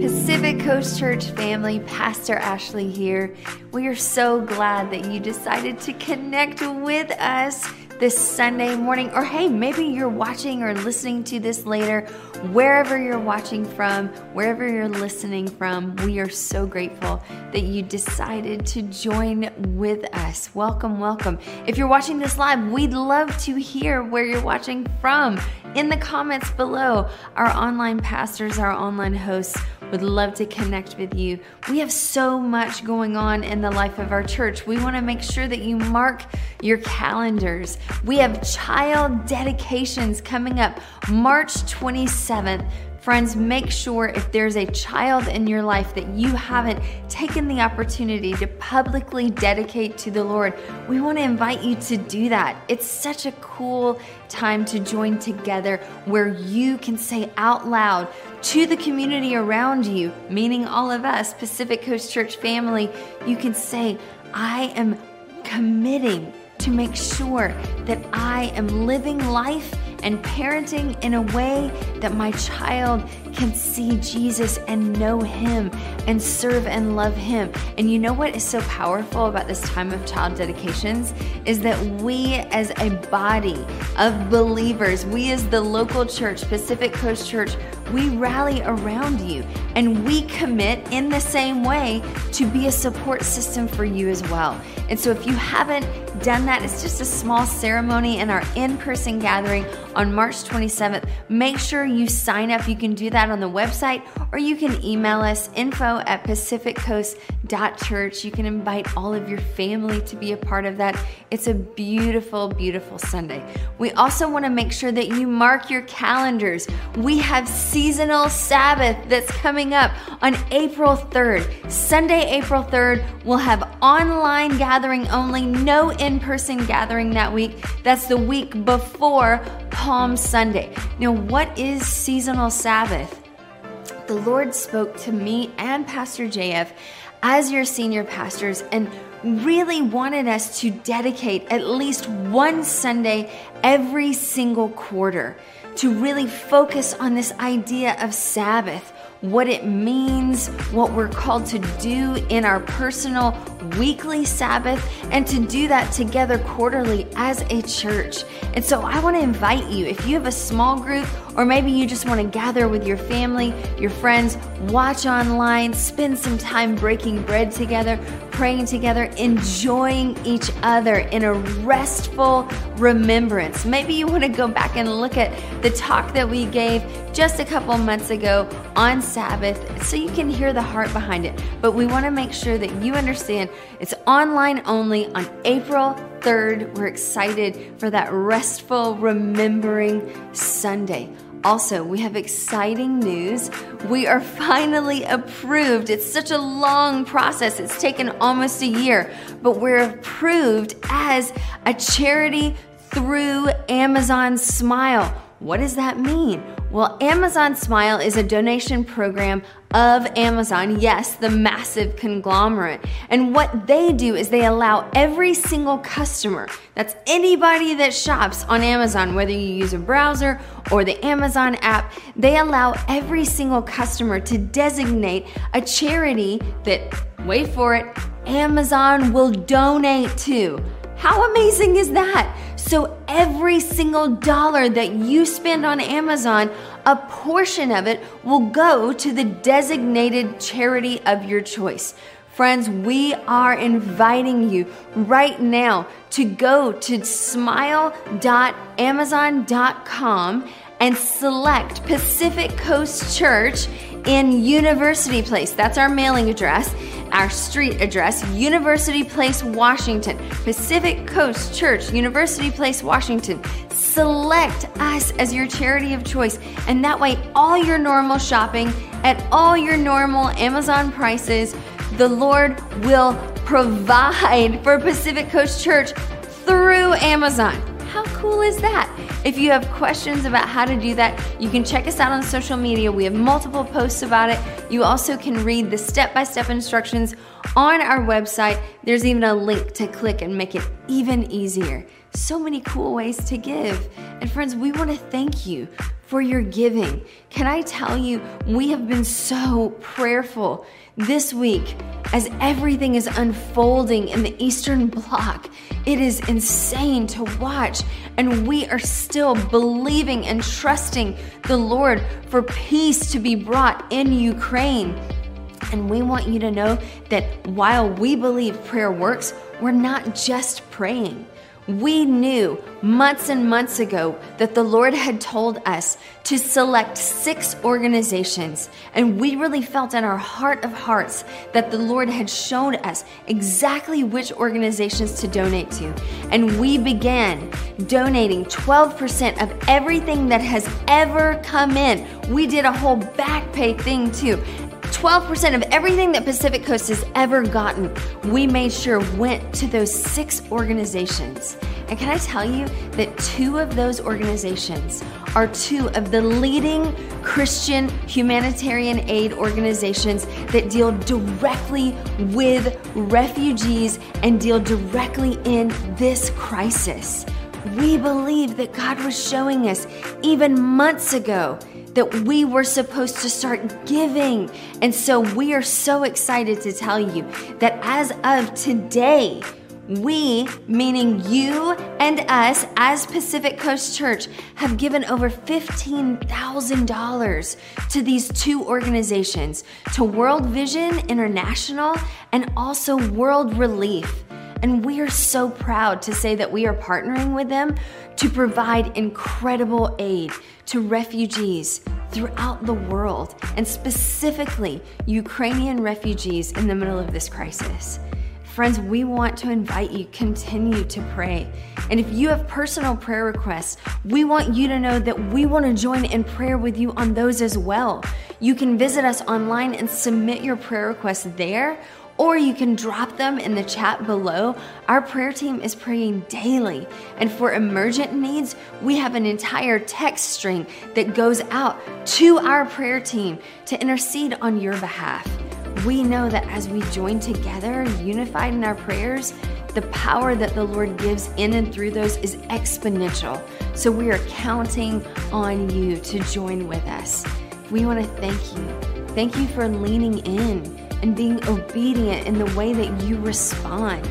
Pacific Coast Church family, Pastor Ashley here. We are so glad that you decided to connect with us this Sunday morning. Or hey, maybe you're watching or listening to this later, wherever you're watching from, wherever you're listening from. We are so grateful that you decided to join with us. Welcome, welcome. If you're watching this live, we'd love to hear where you're watching from in the comments below. Our online pastors, our online hosts, would love to connect with you. We have so much going on in the life of our church. We want to make sure that you mark your calendars. We have child dedications coming up March 27th Friends, make sure if there's a child in your life that you haven't taken the opportunity to publicly dedicate to the Lord, we want to invite you to do that. It's such a cool time to join together where you can say out loud to the community around you, meaning all of us, Pacific Coast Church family, you can say, I am committing to make sure that I am living life and parenting in a way that my child can see Jesus and know Him and serve and love Him. And you know what is so powerful about this time of child dedications is that we, as a body of believers, we as the local church, Pacific Coast Church, we rally around you and we commit in the same way to be a support system for you as well. And so if you haven't done that, it's just a small ceremony in our in person gathering on March 27th. Make sure you sign up. You can do that on the website or you can email us info at pacificcoast.church. You can invite all of your family to be a part of that. It's a beautiful, beautiful Sunday. We also want to make sure that you mark your calendars. We have seasonal Sabbath that's coming up on April 3rd. Sunday, April 3rd, we'll have online gathering only, no in person gathering that week. That's the week before Palm Sunday. Now, what is seasonal Sabbath? The Lord spoke to me and Pastor JF as your senior pastors and really wanted us to dedicate at least one Sunday every single quarter to really focus on this idea of Sabbath, what it means, what we're called to do in our personal weekly Sabbath, and to do that together quarterly as a church. And so I want to invite you, if you have a small group, or maybe you just want to gather with your family, your friends, watch online, spend some time breaking bread together, praying together, enjoying each other in a restful remembrance. Maybe you want to go back and look at the talk that we gave just a couple months ago on Sabbath so you can hear the heart behind it. But we want to make sure that you understand it's online only on April 3rd. We're excited for that restful remembering Sunday. Also, we have exciting news. We are finally approved. It's such a long process, it's taken almost a year, but we're approved as a charity through Amazon Smile. What does that mean? Well, Amazon Smile is a donation program of Amazon, yes, the massive conglomerate. And what they do is they allow every single customer, that's anybody that shops on Amazon, whether you use a browser or the Amazon app, they allow every single customer to designate a charity that, wait for it, Amazon will donate to. How amazing is that? So every single dollar that you spend on Amazon, a portion of it will go to the designated charity of your choice. Friends, we are inviting you right now to go to smile.amazon.com and select Pacific Coast Church in University Place. That's our mailing address, our street address, University Place, Washington. Pacific Coast Church, University Place, Washington. Select us as your charity of choice, and that way, all your normal shopping at all your normal Amazon prices, the Lord will provide for Pacific Coast Church through Amazon. How cool is that? If you have questions about how to do that, you can check us out on social media. We have multiple posts about it. You also can read the step by step instructions on our website. There's even a link to click and make it even easier. So many cool ways to give. And friends, we want to thank you for your giving. Can I tell you, we have been so prayerful this week as everything is unfolding in the Eastern Bloc. It is insane to watch, and we are still believing and trusting the Lord for peace to be brought in Ukraine. And we want you to know that while we believe prayer works, we're not just praying. We knew months and months ago that the Lord had told us to select six organizations, and we really felt in our heart of hearts that the Lord had shown us exactly which organizations to donate to. And we began donating 12% of everything that has ever come in. We did a whole back pay thing too. 12% of everything that Pacific Coast has ever gotten, we made sure went to those six organizations. And can I tell you that two of those organizations are two of the leading Christian humanitarian aid organizations that deal directly with refugees and deal directly in this crisis? We believe that God was showing us even months ago that we were supposed to start giving. And so we are so excited to tell you that as of today, we, meaning you and us as Pacific Coast Church, have given over $15,000 to these two organizations to World Vision International and also World Relief. And we are so proud to say that we are partnering with them to provide incredible aid to refugees throughout the world, and specifically Ukrainian refugees in the middle of this crisis. Friends, we want to invite you continue to pray. And if you have personal prayer requests, we want you to know that we want to join in prayer with you on those as well. You can visit us online and submit your prayer requests there or you can drop them in the chat below. Our prayer team is praying daily. And for emergent needs, we have an entire text string that goes out to our prayer team to intercede on your behalf. We know that as we join together, unified in our prayers, the power that the Lord gives in and through those is exponential. So we are counting on you to join with us. We want to thank you. Thank you for leaning in and being obedient in the way that you respond,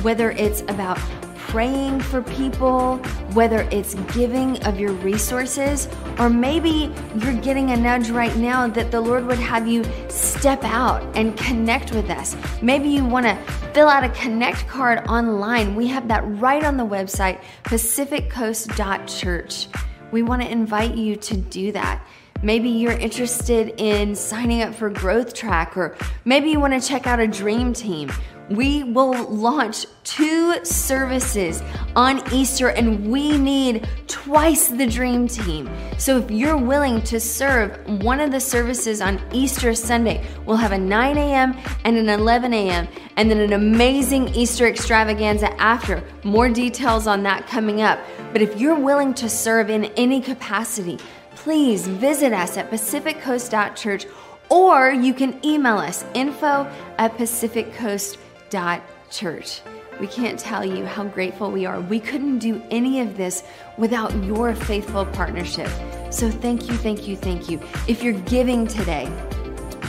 whether it's about praying for people, whether it's giving of your resources, or maybe you're getting a nudge right now that the Lord would have you step out and connect with us. Maybe you want to fill out a connect card online. We have that right on the website, pacificcoast.church. We want to invite you to do that. Maybe you're interested in signing up for Growth Track, or maybe you want to check out a dream team. We will launch two services on Easter, and we need twice the dream team. So, if you're willing to serve one of the services on Easter Sunday, we'll have a 9 a.m. and an 11 a.m., and then an amazing Easter extravaganza after. More details on that coming up. But if you're willing to serve in any capacity, please visit us at pacificcoast.church or you can email us info at pacificcoast.church. We can't tell you how grateful we are. We couldn't do any of this without your faithful partnership. So thank you, thank you, thank you. If you're giving today,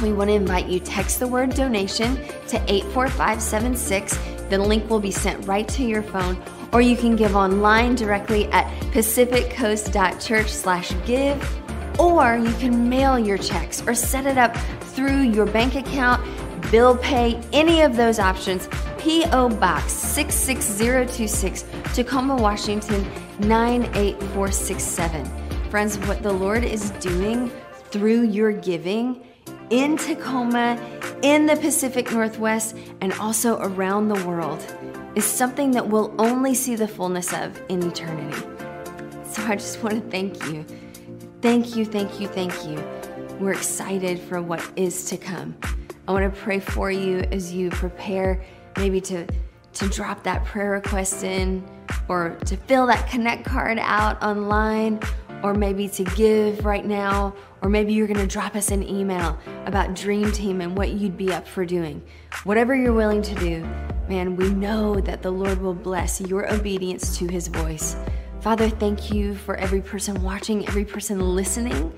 we want to invite you text the word donation to 84576. The link will be sent right to your phone or you can give online directly at pacificcoast.church slash give, or you can mail your checks or set it up through your bank account, bill pay, any of those options. P.O. Box 66026, Tacoma, Washington 98467. Friends, what the Lord is doing through your giving in Tacoma, in the Pacific Northwest, and also around the world is something that we'll only see the fullness of in eternity. So I just want to thank you. Thank you, thank you, thank you. We're excited for what is to come. I want to pray for you as you prepare maybe to to drop that prayer request in or to fill that connect card out online or maybe to give right now or maybe you're going to drop us an email about dream team and what you'd be up for doing whatever you're willing to do man, we know that the Lord will bless your obedience to his voice. Father, thank you for every person watching, every person listening.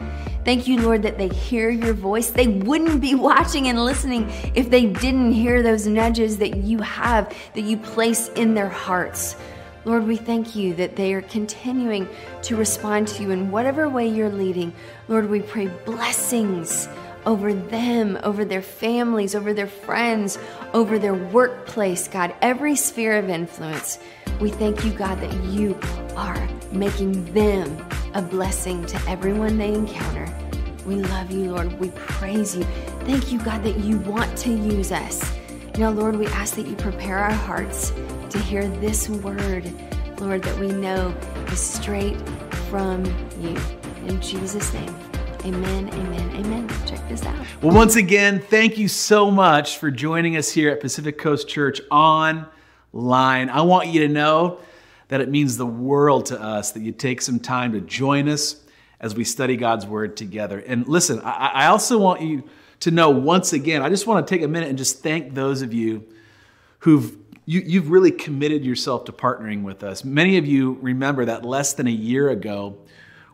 Thank you, Lord, that they hear your voice. They wouldn't be watching and listening if they didn't hear those nudges that you have, that you place in their hearts. Lord, we thank you that they are continuing to respond to you in whatever way you're leading. Lord, we pray blessings over them, over their families, over their friends, over their workplace, God, every sphere of influence. We thank you, God, that you are making them a blessing to everyone they encounter. We love you, Lord. We praise you. Thank you, God, that you want to use us. Now, Lord, we ask that you prepare our hearts to hear this word, Lord, that we know is straight from you. In Jesus' name. Amen, amen, amen. Check this out. Well, once again, thank you so much for joining us here at Pacific Coast Church online. I want you to know that it means the world to us that you take some time to join us as we study God's Word together. And listen, I, also want you to know once again, I just want to take a minute and just thank those of you who've you, you've really committed yourself to partnering with us. Many of you remember that less than a year ago,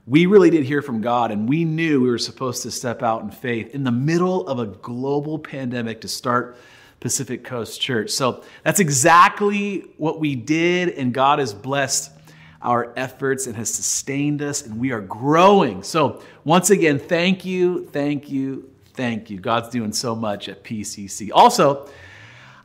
we really did hear from God, and we knew we were supposed to step out in faith in the middle of a global pandemic to start Pacific Coast Church. So that's exactly what we did, and God has blessed our efforts and has sustained us, and we are growing. So, once again, thank you, thank you, thank you. God's doing so much at PCC. Also,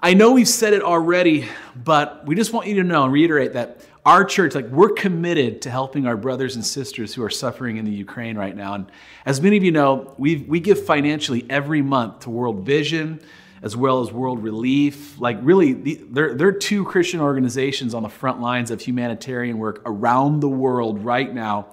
I know we've said it already, but we just want you to know and reiterate that our church, like we're committed to helping our brothers and sisters who are suffering in the Ukraine right now. And as many of you know, we we give financially every month to World Vision as well as World Relief. Like really, the, they're, they're two Christian organizations on the front lines of humanitarian work around the world right now.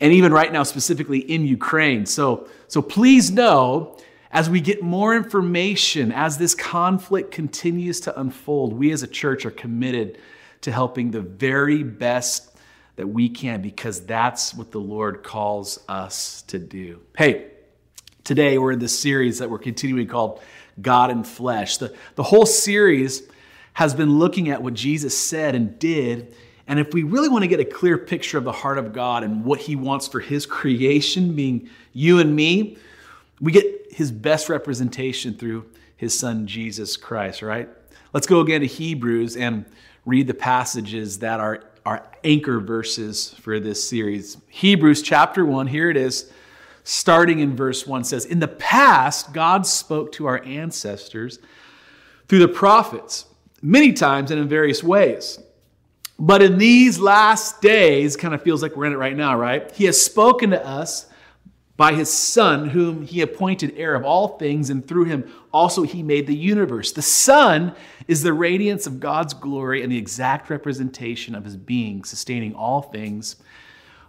And even right now, specifically in Ukraine. So, so please know as we get more information, as this conflict continues to unfold, we as a church are committed to helping the very best that we can because that's what the Lord calls us to do. Hey, today we're in this series that we're continuing called God in Flesh. The, the whole series has been looking at what Jesus said and did. And if we really want to get a clear picture of the heart of God and what He wants for His creation, being you and me, we get His best representation through His Son, Jesus Christ, right? Let's go again to Hebrews and read the passages that are our anchor verses for this series. Hebrews chapter 1, here it is, starting in verse 1 says, In the past, God spoke to our ancestors through the prophets many times and in various ways. But in these last days, kind of feels like we're in it right now, right? He has spoken to us by his Son, whom he appointed heir of all things, and through him also he made the universe. The Son is the radiance of God's glory and the exact representation of his being, sustaining all things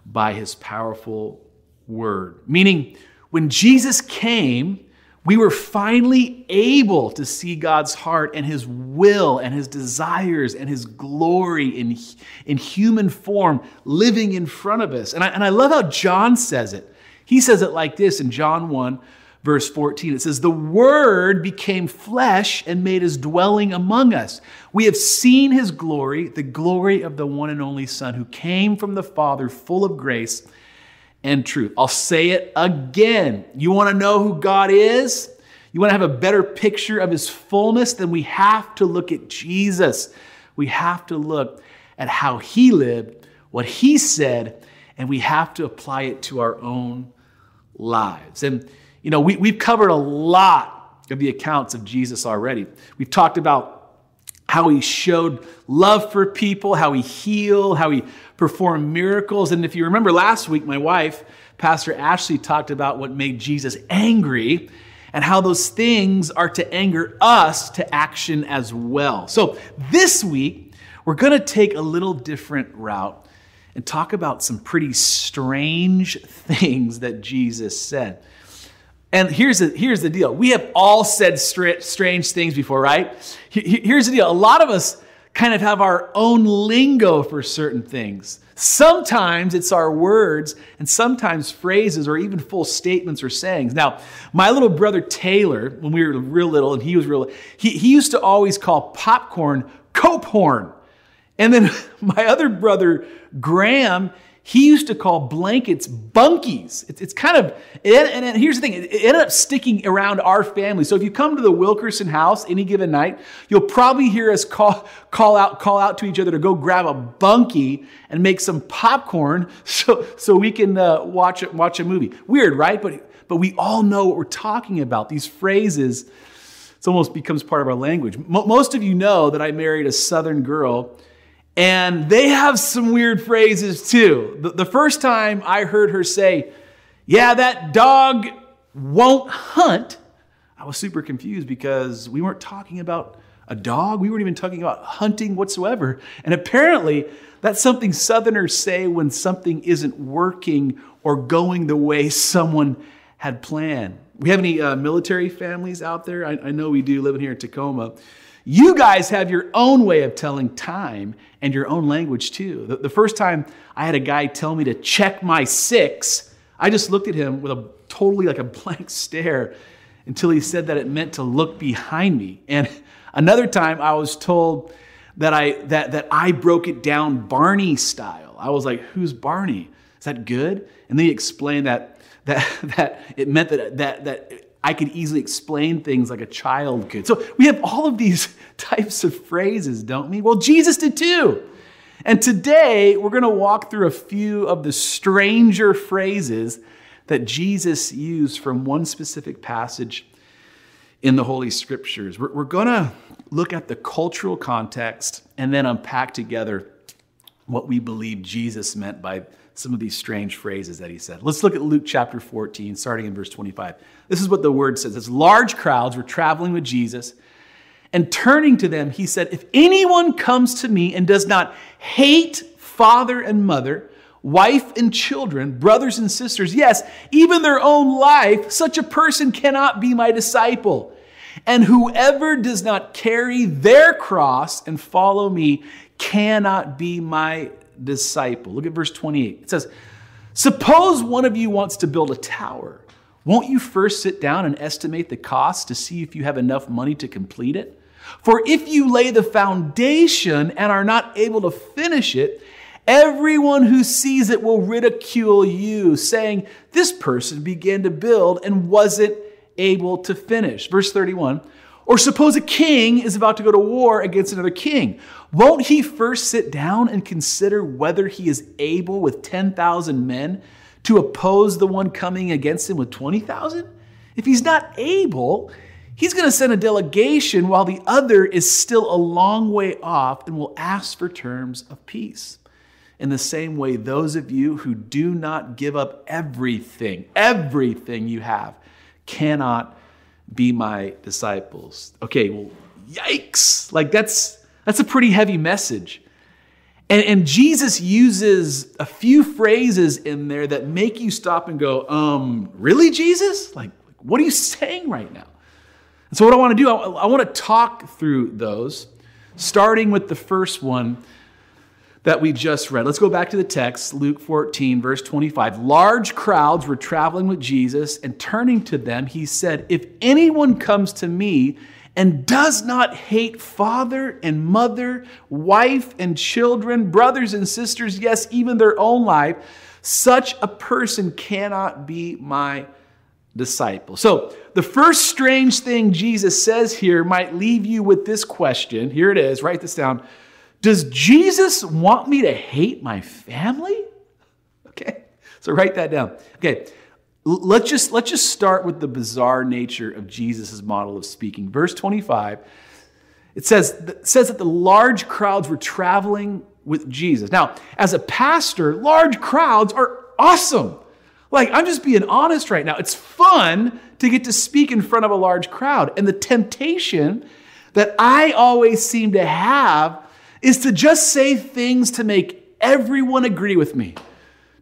by his powerful word. Meaning, when Jesus came, we were finally able to see God's heart and his will and his desires and his glory in, in human form living in front of us. And I, and I love how John says it. He says it like this in John 1, verse 14. It says, The Word became flesh and made his dwelling among us. We have seen his glory, the glory of the one and only Son who came from the Father, full of grace and truth. I'll say it again. You want to know who God is? You want to have a better picture of his fullness? Then we have to look at Jesus. We have to look at how he lived, what he said, and we have to apply it to our own lives. And, you know, we, we've covered a lot of the accounts of Jesus already. We've talked about how he showed love for people, how he healed, how he performed miracles. And if you remember last week, my wife, Pastor Ashley, talked about what made Jesus angry and how those things are to anger us to action as well. So this week, we're going to take a little different route and talk about some pretty strange things that Jesus said. And here's the, here's the deal. We have all said strange things before, right? Here's the deal. A lot of us kind of have our own lingo for certain things. Sometimes it's our words, and sometimes phrases, or even full statements or sayings. Now, my little brother Taylor, when we were real little and he was real, he, he used to always call popcorn cope horn. And then my other brother Graham, he used to call blankets bunkies. It's, it's kind of, and, here's the thing, it ended up sticking around our family. So if you come to the Wilkerson house any given night, you'll probably hear us call, call out, call out to each other to go grab a bunkie and make some popcorn so, so we can uh, watch, watch a movie. Weird, right? But, but we all know what we're talking about. These phrases, it almost becomes part of our language. most of you know that I married a Southern girl and they have some weird phrases too. The, the first time I heard her say, Yeah, that dog won't hunt, I was super confused because we weren't talking about a dog. We weren't even talking about hunting whatsoever. And apparently, that's something Southerners say when something isn't working or going the way someone had planned. We have any uh, military families out there? I, I know we do living here in Tacoma. You guys have your own way of telling time and your own language too. The, the, first time I had a guy tell me to check my six, I just looked at him with a totally like a blank stare until he said that it meant to look behind me. And another time I was told that I that that I broke it down Barney style. I was like, "Who's Barney? Is that good?" And then he explained that that that it meant that that that I could easily explain things like a child could. So we have all of these types of phrases, don't we? Well, Jesus did too. And today we're going to walk through a few of the stranger phrases that Jesus used from one specific passage in the Holy Scriptures. We're, we're going to look at the cultural context and then unpack together what we believe Jesus meant by some of these strange phrases that he said. Let's look at Luke chapter 14, starting in verse 25. This is what the word says. As large crowds were traveling with Jesus, and turning to them, he said, If anyone comes to me and does not hate father and mother, wife and children, brothers and sisters, yes, even their own life, such a person cannot be my disciple. And whoever does not carry their cross and follow me cannot be my disciple. Look at verse 28. It says, Suppose one of you wants to build a tower. Won't you first sit down and estimate the cost to see if you have enough money to complete it? For if you lay the foundation and are not able to finish it, everyone who sees it will ridicule you, saying, This person began to build and wasn't able to finish. Verse 31 or suppose a king is about to go to war against another king. Won't he first sit down and consider whether he is able with 10,000 men to oppose the one coming against him with 20,000? If he's not able, he's going to send a delegation while the other is still a long way off and will ask for terms of peace. In the same way, those of you who do not give up everything, everything you have, cannot be my disciples. Okay, well, yikes. Like that's that's a pretty heavy message. And, and Jesus uses a few phrases in there that make you stop and go, um, really, Jesus? Like, what are you saying right now? And so, what I want to do, I, I want to talk through those, starting with the first one that we just read. Let's go back to the text, Luke 14, verse 25. Large crowds were traveling with Jesus, and turning to them, he said, If anyone comes to me and does not hate father and mother, wife and children, brothers and sisters, yes, even their own life, such a person cannot be my disciple. So, the first strange thing Jesus says here might leave you with this question. Here it is, write this down. Does Jesus want me to hate my family? Okay, so write that down. Okay, let's just let's just start with the bizarre nature of Jesus' model of speaking. Verse 25, it says, it says that the large crowds were traveling with Jesus. Now, as a pastor, large crowds are awesome. Like, I'm just being honest right now. It's fun to get to speak in front of a large crowd. And the temptation that I always seem to have is to just say things to make everyone agree with me,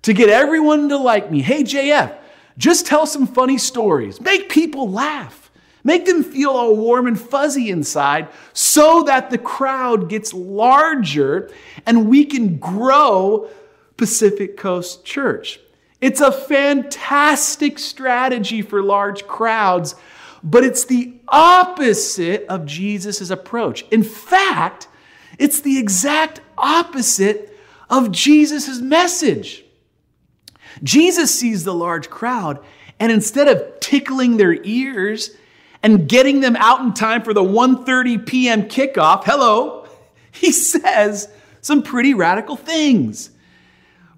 to get everyone to like me. Hey, JF, just tell some funny stories, make people laugh. Make them feel all warm and fuzzy inside so that the crowd gets larger and we can grow Pacific Coast Church. It's a fantastic strategy for large crowds, but it's the opposite of Jesus' approach. In fact, it's the exact opposite of Jesus' message. Jesus sees the large crowd, and instead of tickling their ears and getting them out in time for the 1:30 p.m. kickoff, hello, he says some pretty radical things.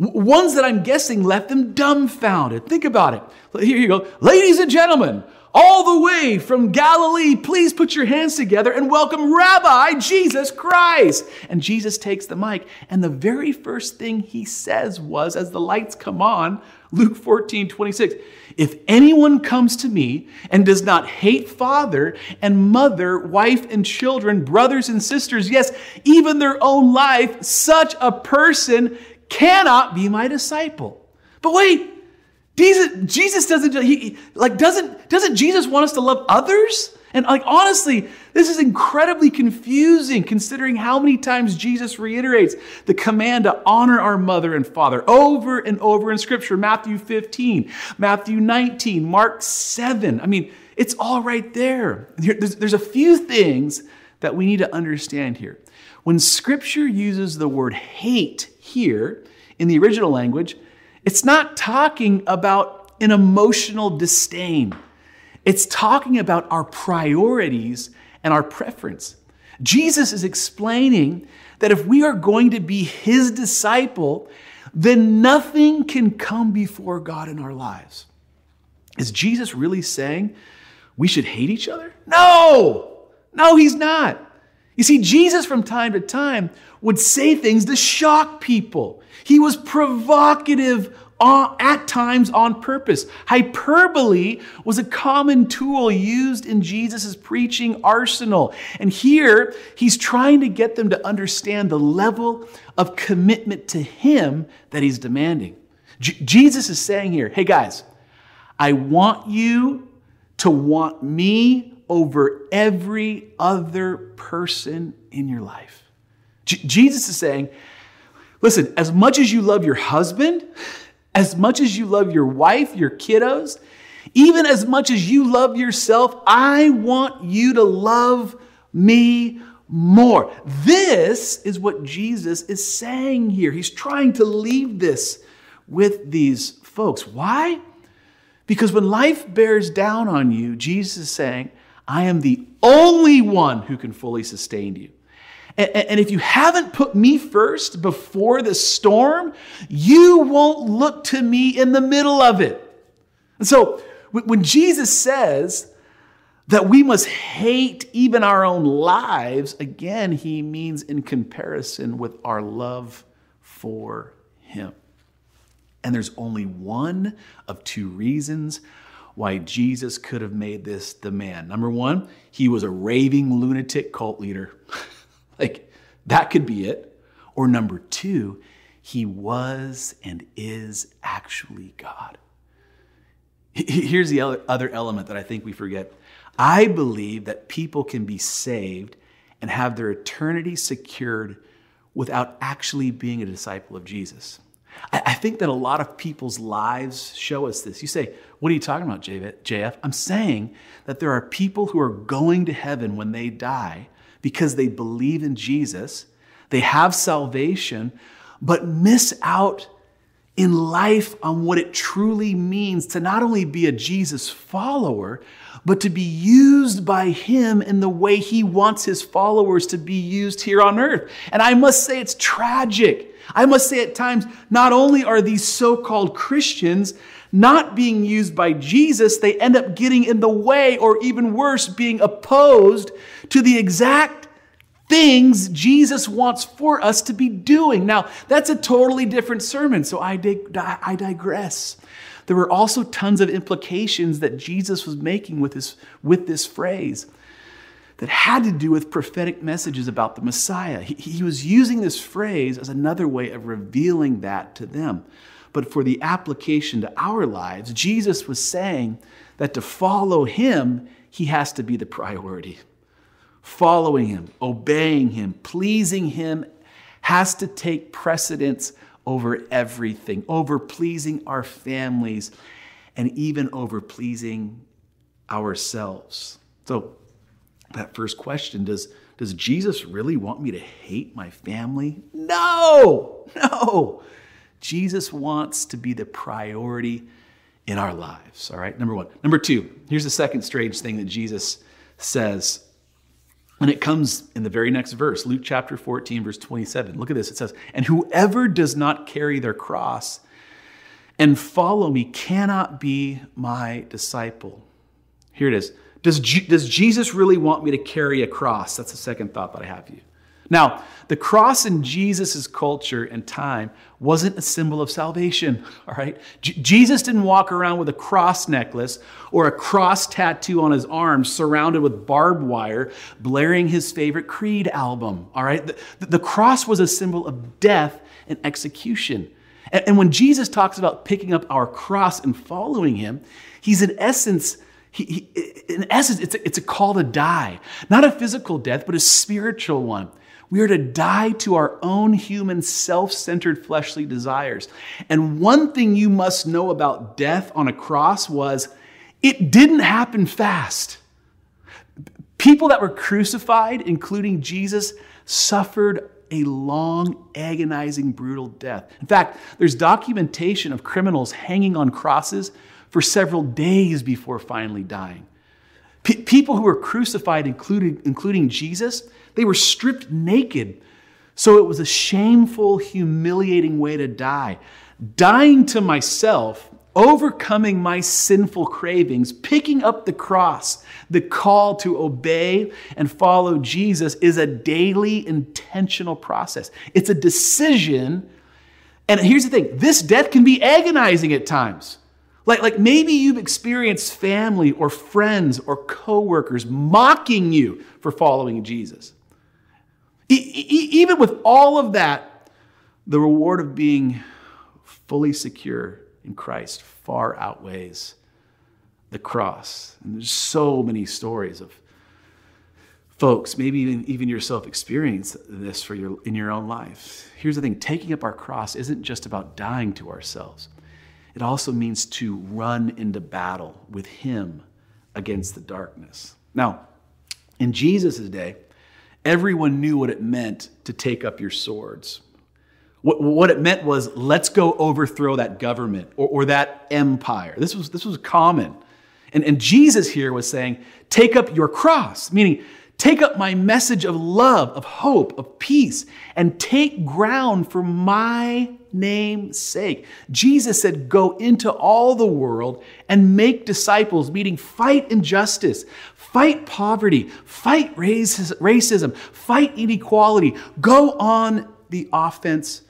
Ones that I'm guessing left them dumbfounded. Think about it. Here you go. Ladies and gentlemen, all the way from Galilee, please put your hands together and welcome Rabbi Jesus Christ. And Jesus takes the mic, and the very first thing he says was, as the lights come on, Luke 14, 26, if anyone comes to me and does not hate father and mother, wife and children, brothers and sisters, yes, even their own life, such a person cannot be my disciple. But wait, Jesus, Jesus doesn't he like doesn't doesn't Jesus want us to love others? And like honestly, this is incredibly confusing considering how many times Jesus reiterates the command to honor our mother and father over and over in scripture. Matthew 15, Matthew 19, Mark 7. I mean, it's all right there. There's, there's a few things that we need to understand here. When scripture uses the word hate here in the original language, it's not talking about an emotional disdain. It's talking about our priorities and our preference. Jesus is explaining that if we are going to be his disciple, then nothing can come before God in our lives. Is Jesus really saying we should hate each other? No, no, he's not. You see, Jesus from time to time would say things to shock people. He was provocative uh, at times on purpose. Hyperbole was a common tool used in Jesus' preaching arsenal. And here, he's trying to get them to understand the level of commitment to him that he's demanding. J- Jesus is saying here, hey guys, I want you to want me over every other person in your life. J- Jesus is saying, listen, as much as you love your husband, as much as you love your wife, your kiddos, even as much as you love yourself, I want you to love me more. This is what Jesus is saying here. He's trying to leave this with these folks. Why? Because when life bears down on you, Jesus is saying, I am the only one who can fully sustain you. And if you haven't put me first before the storm, you won't look to me in the middle of it. And so when Jesus says that we must hate even our own lives, again, he means in comparison with our love for him. And there's only one of two reasons why Jesus could have made this demand. Number one, he was a raving lunatic cult leader. like, that could be it. Or number two, he was and is actually God. Here's the other element that I think we forget. I believe that people can be saved and have their eternity secured without actually being a disciple of Jesus. I think that a lot of people's lives show us this. You say, What are you talking about, JF? I'm saying that there are people who are going to heaven when they die because they believe in Jesus, they have salvation, but miss out in life on what it truly means to not only be a Jesus follower, but to be used by Him in the way He wants His followers to be used here on earth. And I must say, it's tragic. I must say, at times, not only are these so called Christians not being used by Jesus, they end up getting in the way, or even worse, being opposed to the exact things Jesus wants for us to be doing. Now, that's a totally different sermon, so I, dig- I digress. There were also tons of implications that Jesus was making with this, with this phrase that had to do with prophetic messages about the Messiah. He, he was using this phrase as another way of revealing that to them. But for the application to our lives, Jesus was saying that to follow him, he has to be the priority. Following him, obeying him, pleasing him has to take precedence over everything, over pleasing our families, and even over pleasing ourselves. So, that first question does, does Jesus really want me to hate my family? No, no. Jesus wants to be the priority in our lives, all right? Number one. Number two, here's the second strange thing that Jesus says. And it comes in the very next verse, Luke chapter 14, verse 27. Look at this. It says, And whoever does not carry their cross and follow me cannot be my disciple. Here it is. Does, does Jesus really want me to carry a cross? That's the second thought that I have for you. Now, the cross in Jesus' culture and time wasn't a symbol of salvation, all right? J- Jesus didn't walk around with a cross necklace or a cross tattoo on his arm surrounded with barbed wire, blaring his favorite Creed album, all right? The, the cross was a symbol of death and execution. And, and when Jesus talks about picking up our cross and following him, he's in essence he, he, in essence, it's a, it's a call to die, not a physical death, but a spiritual one. We are to die to our own human, self centered fleshly desires. And one thing you must know about death on a cross was it didn't happen fast. People that were crucified, including Jesus, suffered a long, agonizing, brutal death. In fact, there's documentation of criminals hanging on crosses for several days before finally dying. P- people who were crucified, including, including Jesus, they were stripped naked. So it was a shameful, humiliating way to die. Dying to myself, overcoming my sinful cravings, picking up the cross, the call to obey and follow Jesus is a daily, intentional process. It's a decision. And here's the thing this death can be agonizing at times. Like, like maybe you've experienced family or friends or coworkers mocking you for following Jesus. Even with all of that, the reward of being fully secure in Christ far outweighs the cross. And there's so many stories of folks, maybe even, even yourself experience this for your, in your own life. Here's the thing taking up our cross isn't just about dying to ourselves, it also means to run into battle with Him against the darkness. Now, in Jesus' day, everyone knew what it meant to take up your swords. What, what it meant was, let's go overthrow that government or, or that empire. This was, this was common. And, and Jesus here was saying, take up your cross, meaning take up my message of love, of hope, of peace, and take ground for my name's sake. Jesus said, Go into all the world and make disciples, meaning fight injustice, fight poverty, fight racism, fight inequality. Go on the offense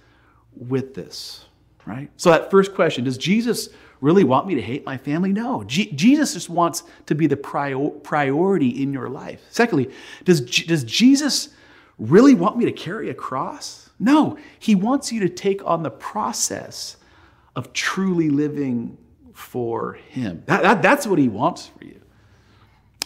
with this, right? So, that first question does Jesus really want me to hate my family? No. Jesus just wants to be the prior- priority in your life. Secondly, does, does Jesus really want me to carry a cross? No, he wants you to take on the process of truly living for him. That, that, that's what he wants for you.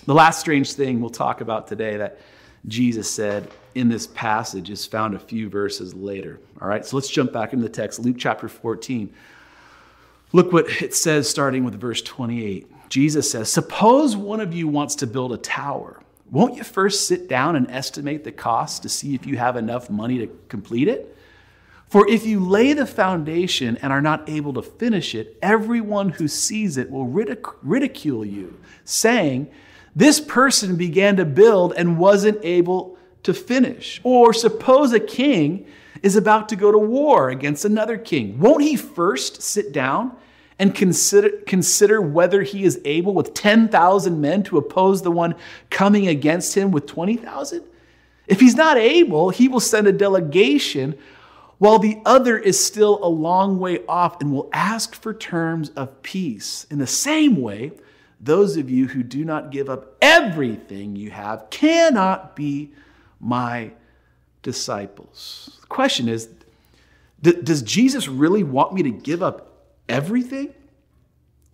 The last strange thing we'll talk about today that Jesus said in this passage is found a few verses later. All right, so let's jump back into the text, Luke chapter 14. Look what it says starting with verse 28. Jesus says, Suppose one of you wants to build a tower. Won't you first sit down and estimate the cost to see if you have enough money to complete it? For if you lay the foundation and are not able to finish it, everyone who sees it will ridic- ridicule you, saying, This person began to build and wasn't able to finish. Or suppose a king is about to go to war against another king. Won't he first sit down and consider, consider whether he is able with 10,000 men to oppose the one coming against him with 20,000? If he's not able, he will send a delegation while the other is still a long way off and will ask for terms of peace. In the same way, those of you who do not give up everything you have cannot be my disciples. The question is Does Jesus really want me to give up everything?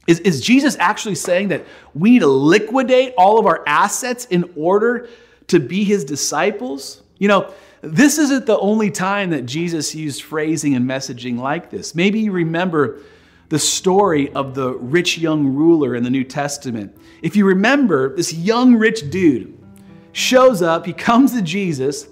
Is, is Jesus actually saying that we need to liquidate all of our assets in order to be his disciples? You know, this isn't the only time that Jesus used phrasing and messaging like this. Maybe you remember the story of the rich young ruler in the New Testament. If you remember, this young rich dude shows up, he comes to Jesus,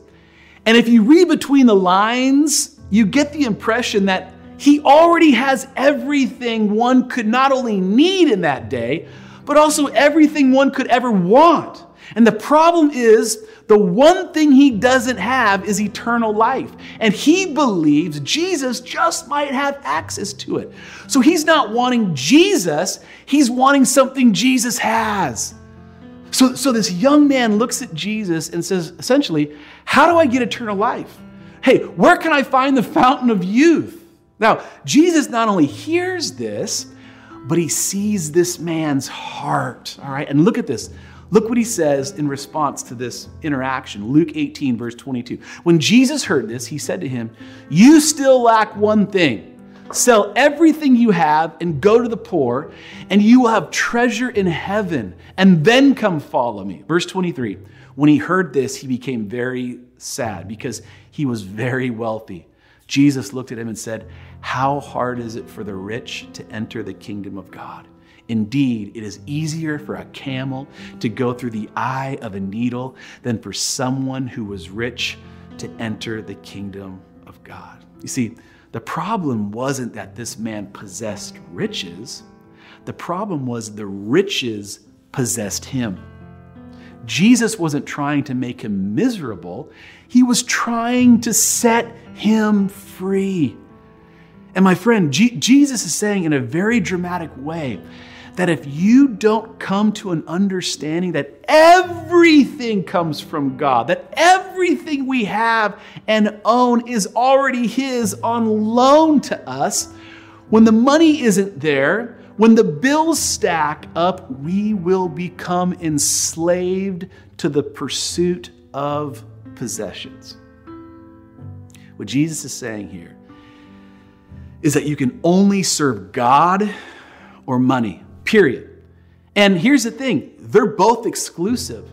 and if you read between the lines, you get the impression that he already has everything one could not only need in that day, but also everything one could ever want. And the problem is, the one thing he doesn't have is eternal life. And he believes Jesus just might have access to it. So he's not wanting Jesus, he's wanting something Jesus has. So, so this young man looks at Jesus and says, essentially, How do I get eternal life? Hey, where can I find the fountain of youth? Now, Jesus not only hears this, but he sees this man's heart. All right, and look at this. Look what he says in response to this interaction. Luke 18, verse 22. When Jesus heard this, he said to him, You still lack one thing. Sell everything you have and go to the poor, and you will have treasure in heaven, and then come follow me. Verse 23. When he heard this, he became very sad because he was very wealthy. Jesus looked at him and said, How hard is it for the rich to enter the kingdom of God? Indeed, it is easier for a camel to go through the eye of a needle than for someone who was rich to enter the kingdom of God. You see, the problem wasn't that this man possessed riches, the problem was the riches possessed him. Jesus wasn't trying to make him miserable, he was trying to set him free. And my friend, G- Jesus is saying in a very dramatic way that if you don't come to an understanding that everything comes from God, that everything we have and own is already His on loan to us, when the money isn't there, when the bills stack up, we will become enslaved to the pursuit of possessions. What Jesus is saying here is that you can only serve God or money period. And here's the thing they're both exclusive.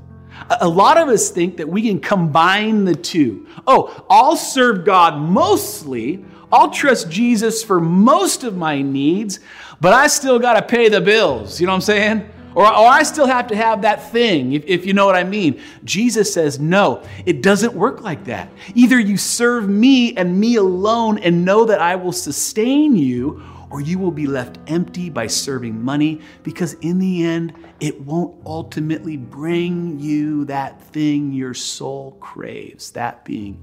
A lot of us think that we can combine the two. Oh, I'll serve God mostly, I'll trust Jesus for most of my needs, but I still got to pay the bills. You know what I'm saying? Or, or I still have to have that thing, if, if you know what I mean. Jesus says, no, it doesn't work like that. Either you serve me and me alone and know that I will sustain you, or you will be left empty by serving money because in the end, it won't ultimately bring you that thing your soul craves, that being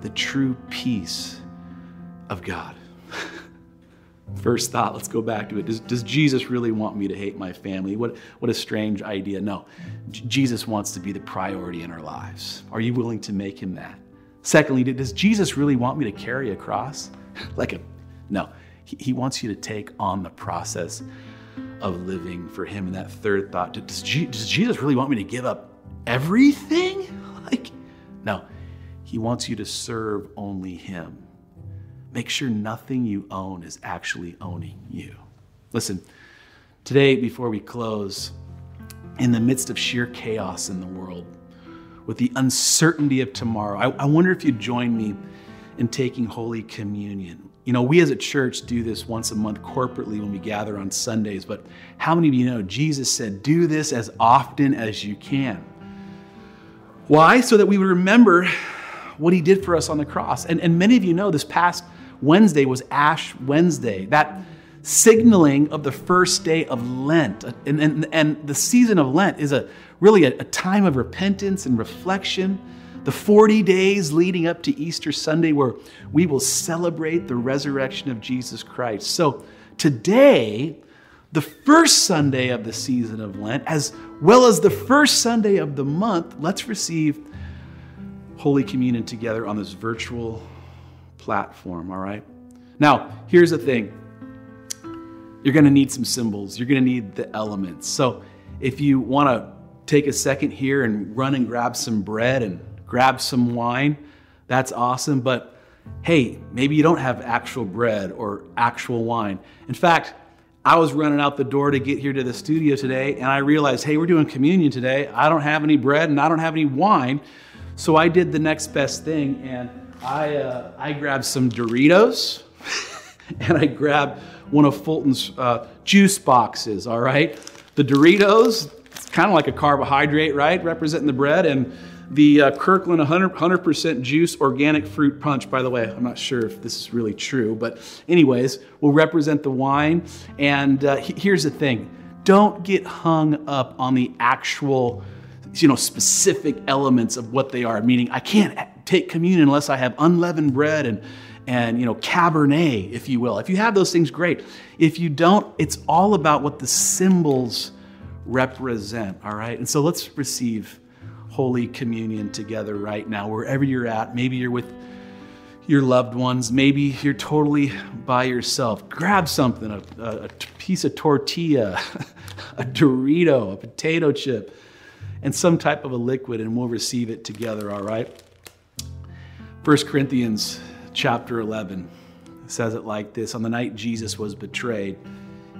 the true peace of God. First thought, let's go back to it. Does, does, Jesus really want me to hate my family? What, what a strange idea. No, J- Jesus wants to be the priority in our lives. Are you willing to make him that? Secondly, does Jesus really want me to carry a cross? like a, no. He wants you to take on the process of living for Him. And that third thought does, Jesus really want me to give up everything? Like, no, He wants you to serve only Him. Make sure nothing you own is actually owning you. Listen, today, before we close, in the midst of sheer chaos in the world, with the uncertainty of tomorrow, I, I wonder if you'd join me in taking Holy Communion. You know, we as a church do this once a month corporately when we gather on Sundays, but how many of you know Jesus said, do this as often as you can? Why? So that we would remember what he did for us on the cross. And, and many of you know this past Wednesday was Ash Wednesday, that signaling of the first day of Lent. And, and, and the season of Lent is a really a, a time of repentance and reflection the 40 days leading up to Easter Sunday, where we will celebrate the resurrection of Jesus Christ. So today, the first Sunday of the season of Lent, as well as the first Sunday of the month, let's receive Holy Communion together on this virtual platform, all right? Now, here's the thing you're going to need some symbols, you're going to need the elements. So if you want to take a second here and run and grab some bread and grab some wine. That's awesome. But hey, maybe you don't have actual bread or actual wine. In fact, I was running out the door to get here to the studio today, and I realized, hey, we're doing communion today. I don't have any bread and I don't have any wine. So I did the next best thing, and I, uh, I grabbed some Doritos and I grabbed one of Fulton's uh, juice boxes, all right? The Doritos, it's kind of like a carbohydrate, right? Representing the bread. And the uh, Kirkland 100, 100% juice organic fruit punch, by the way, I'm not sure if this is really true, but, anyways, will represent the wine. And uh, here's the thing. Don't get hung up on the actual you know specific elements of what they are meaning i can't take communion unless i have unleavened bread and and you know cabernet if you will. If you have those things great. If you don't it's all about what the symbols represent all right? And so let's receive holy communion together right now wherever you're at. Maybe you're with your loved ones. Maybe you're totally by yourself. Grab something a, a, piece of tortilla a dorito a potato chip and some type of a liquid and we'll receive it together all right? 1 corinthians chapter 11 says it like this. On the night Jesus was betrayed,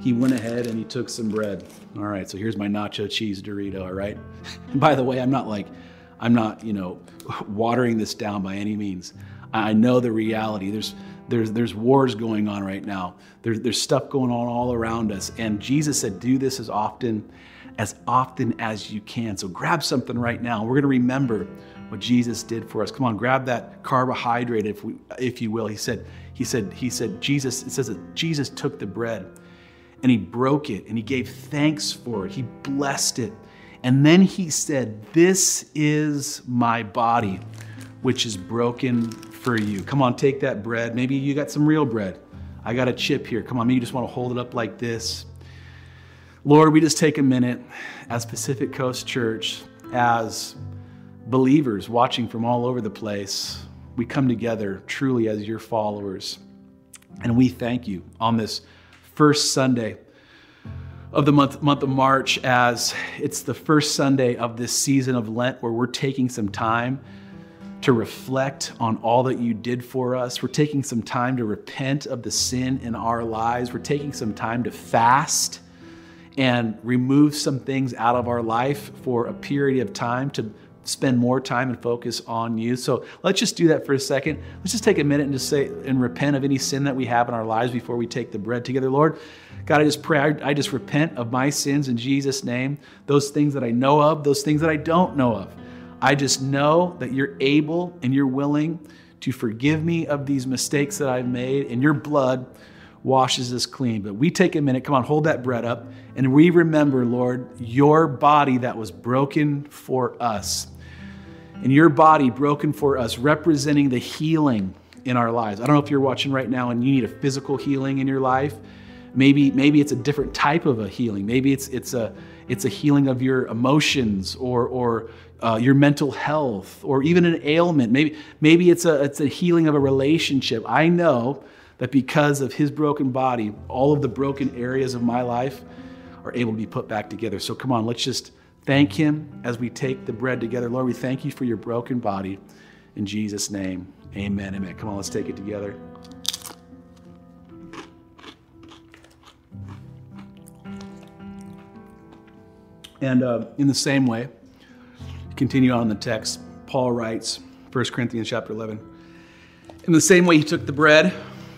he went ahead and he took some bread. All right, so here's my nacho cheese Dorito, all right? By the way, I'm not like, I'm not, you know, watering this down by any means. I know the reality. There's, there's, there's wars going on right now. There's, there's stuff going on all around us. And Jesus said, do this as often, as often as you can. So grab something right now. We're going to remember what Jesus did for us. Come on, grab that carbohydrate, if we, if you will. He said, he said, he said, Jesus. It says that Jesus took the bread and he broke it and he gave thanks for it. He blessed it, and then he said, "This is my body, which is broken for you." Come on, take that bread. Maybe you got some real bread. I got a chip here. Come on, maybe you just want to hold it up like this. Lord, we just take a minute as Pacific Coast Church, as believers watching from all over the place, we come together truly as your followers. And we thank you on this first Sunday of the month, month of March as it's the first Sunday of this season of Lent where we're taking some time to reflect on all that you did for us. We're taking some time to repent of the sin in our lives. We're taking some time to fast and remove some things out of our life for a period of time to spend more time and focus on you. So let's just do that for a second. Let's just take a minute and just say and repent of any sin that we have in our lives before we take the bread together. Lord, God, I just pray, I, I just repent of my sins in Jesus' name, those things that I know of, those things that I don't know of. I just know that you're able and you're willing to forgive me of these mistakes that I've made, and your blood washes us clean. But we take a minute, come on, hold that bread up, and we remember, Lord, your body that was broken for us and your body broken for us, representing the healing in our lives. I don't know if you're watching right now and you need a physical healing in your life. Maybe, maybe it's a different type of a healing. Maybe it's, it's, a, it's a healing of your emotions or, or uh, your mental health or even an ailment. Maybe, maybe it's, a, it's a healing of a relationship. I know that because of his broken body, all of the broken areas of my life are able to be put back together. So come on, let's just thank Him as we take the bread together. Lord, we thank you for your broken body. In Jesus' name, amen. Amen. Come on, let's take it together. And uh, in the same way, continue on in the text, Paul writes, 1 Corinthians chapter 11. In the same way he took the bread,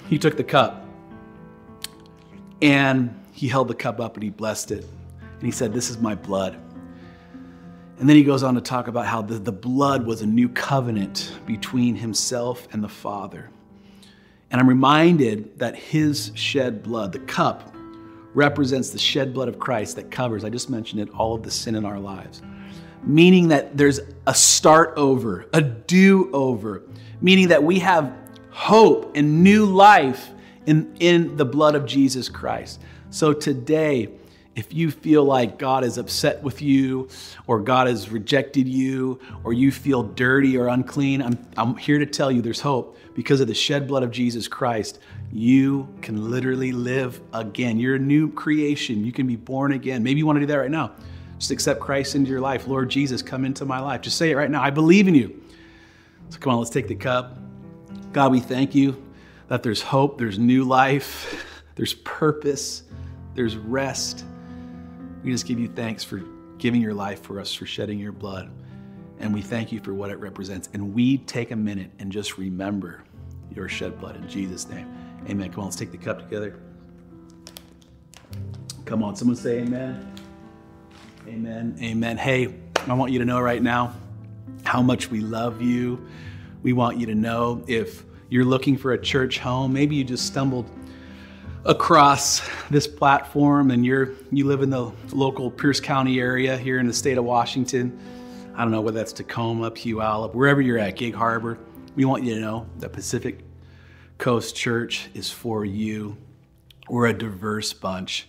he took the cup. And he held the cup up and he blessed it. And he said, This is my blood and then he goes on to talk about how the, the blood was a new covenant between himself and the Father. And I'm reminded that his shed blood, the cup, represents the shed blood of Christ that covers, I just mentioned it, all of the sin in our lives. Meaning that there's a start over, a do over, meaning that we have hope and new life in, in the blood of Jesus Christ. So today, if you feel like God is upset with you, or God has rejected you, or you feel dirty or unclean, I'm, I'm here to tell you there's hope. Because of the shed blood of Jesus Christ, you can literally live again. You're a new creation. You can be born again. Maybe you want to do that right now. Just accept Christ into your life. Lord Jesus, come into my life. Just say it right now. I believe in you. So come on, let's take the cup. God, we thank you that there's hope, there's new life, there's purpose there's rest. We just give you thanks for giving your life for us, for shedding your blood. And we thank you for what it represents. And we take a minute and just remember your shed blood in Jesus' name. Amen. Come on, let's take the cup together. Come on, someone say amen. Amen. Amen. Hey, I want you to know right now how much we love you. We want you to know if you're looking for a church home, maybe you just stumbled across this platform and you're you live in the local Pierce County area here in the state of Washington. I don't know whether that's Tacoma, Puyallup, wherever you're at, Gig Harbor. We want you to know that Pacific Coast Church is for you. We're a diverse bunch.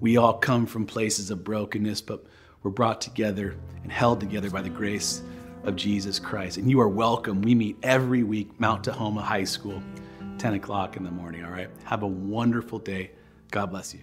We all come from places of brokenness, but we're brought together and held together by the grace of Jesus Christ. And you are welcome. We meet every week, Mount Tahoma High School, 10 o'clock in the morning, all right? Have a wonderful day. God bless you.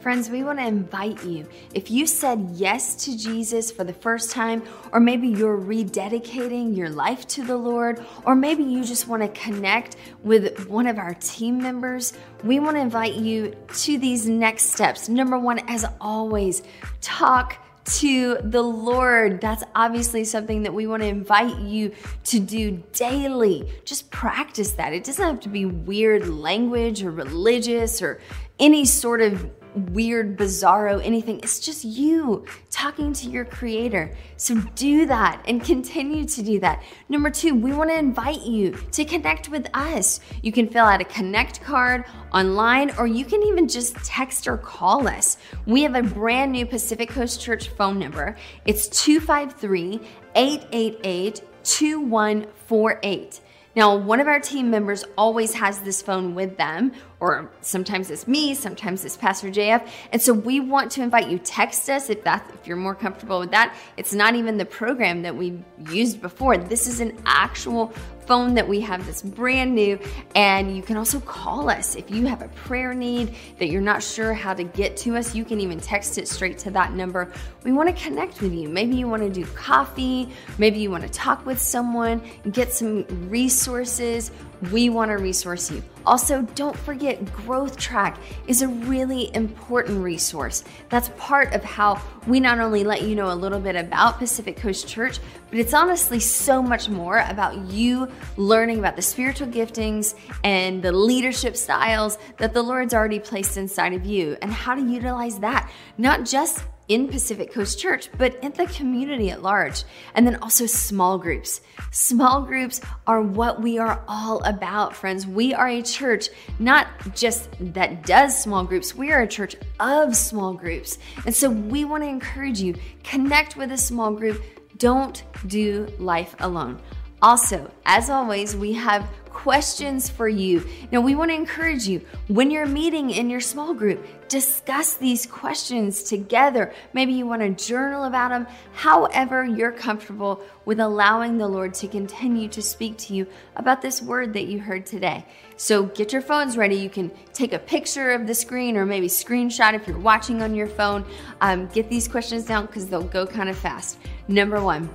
Friends, we want to invite you. If you said yes to Jesus for the first time, or maybe you're rededicating your life to the Lord, or maybe you just want to connect with one of our team members, we want to invite you to these next steps. Number one, as always, talk to the Lord. That's obviously something that we want to invite you to do daily. Just practice that. It doesn't have to be weird language or religious or any sort of weird, bizarro, anything. It's just you talking to your creator. So do that and continue to do that. Number two, we want to invite you to connect with us. You can fill out a connect card online or you can even just text or call us. We have a brand new Pacific Coast Church phone number. It's 253 888 2148. Now, one of our team members always has this phone with them, or sometimes it's me, sometimes it's Pastor JF. And so we want to invite you text us if that if you're more comfortable with that. It's not even the program that we used before. This is an actual phone that we have that's brand new. And you can also call us if you have a prayer need that you're not sure how to get to us. You can even text it straight to that number. We want to connect with you. Maybe you want to do coffee, maybe you want to talk with someone, get some resources. We want to resource you. Also, don't forget, Growth Track is a really important resource. That's part of how we not only let you know a little bit about Pacific Coast Church, but it's honestly so much more about you learning about the spiritual giftings and the leadership styles that the Lord's already placed inside of you and how to utilize that, not just in Pacific Coast Church, but in the community at large. And then also small groups. Small groups are what we are all about, friends. We are a church not just that does small groups, we are a church of small groups. And so we want to encourage you connect with a small group. Don't do life alone. Also, as always, we have questions for you. Now, we want to encourage you when you're meeting in your small group, discuss these questions together. Maybe you want to journal about them, however, you're comfortable with allowing the Lord to continue to speak to you about this word that you heard today. So, get your phones ready. You can take a picture of the screen or maybe screenshot if you're watching on your phone. Um, get these questions down because they'll go kind of fast. Number one,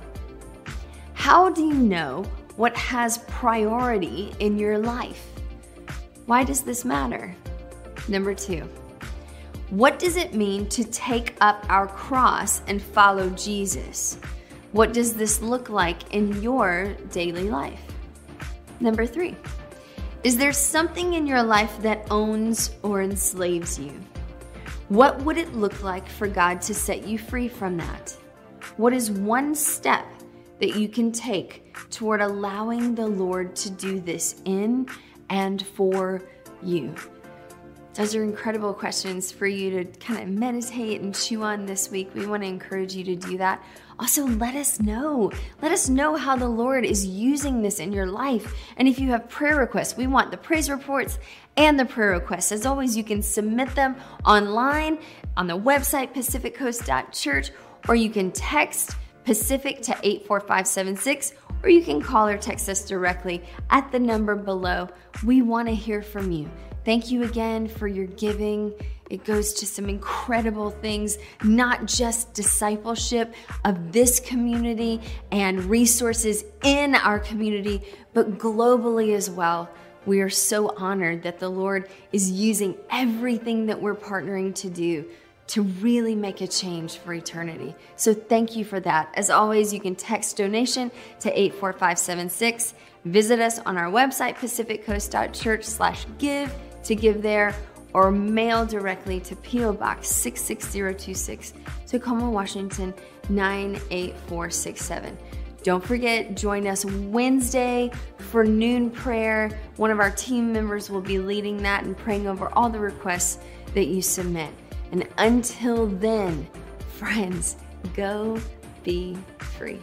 how do you know what has priority in your life? Why does this matter? Number two, what does it mean to take up our cross and follow Jesus? What does this look like in your daily life? Number three, is there something in your life that owns or enslaves you? What would it look like for God to set you free from that? What is one step that you can take toward allowing the Lord to do this in and for you? Those are incredible questions for you to kind of meditate and chew on this week. We want to encourage you to do that. Also, let us know. Let us know how the Lord is using this in your life. And if you have prayer requests, we want the praise reports and the prayer requests. As always, you can submit them online on the website, pacificcoast.church, or you can text Pacific to 84576, or you can call or text us directly at the number below. We want to hear from you. Thank you again for your giving. It goes to some incredible things, not just discipleship of this community and resources in our community, but globally as well. We are so honored that the Lord is using everything that we're partnering to do to really make a change for eternity. So thank you for that. As always, you can text donation to 84576. Visit us on our website, pacificcoast.church slash give to give there or mail directly to P.O. Box 66026, Tacoma, Washington 98467. Don't forget, join us Wednesday for noon prayer. One of our team members will be leading that and praying over all the requests that you submit. And until then, friends, go be free.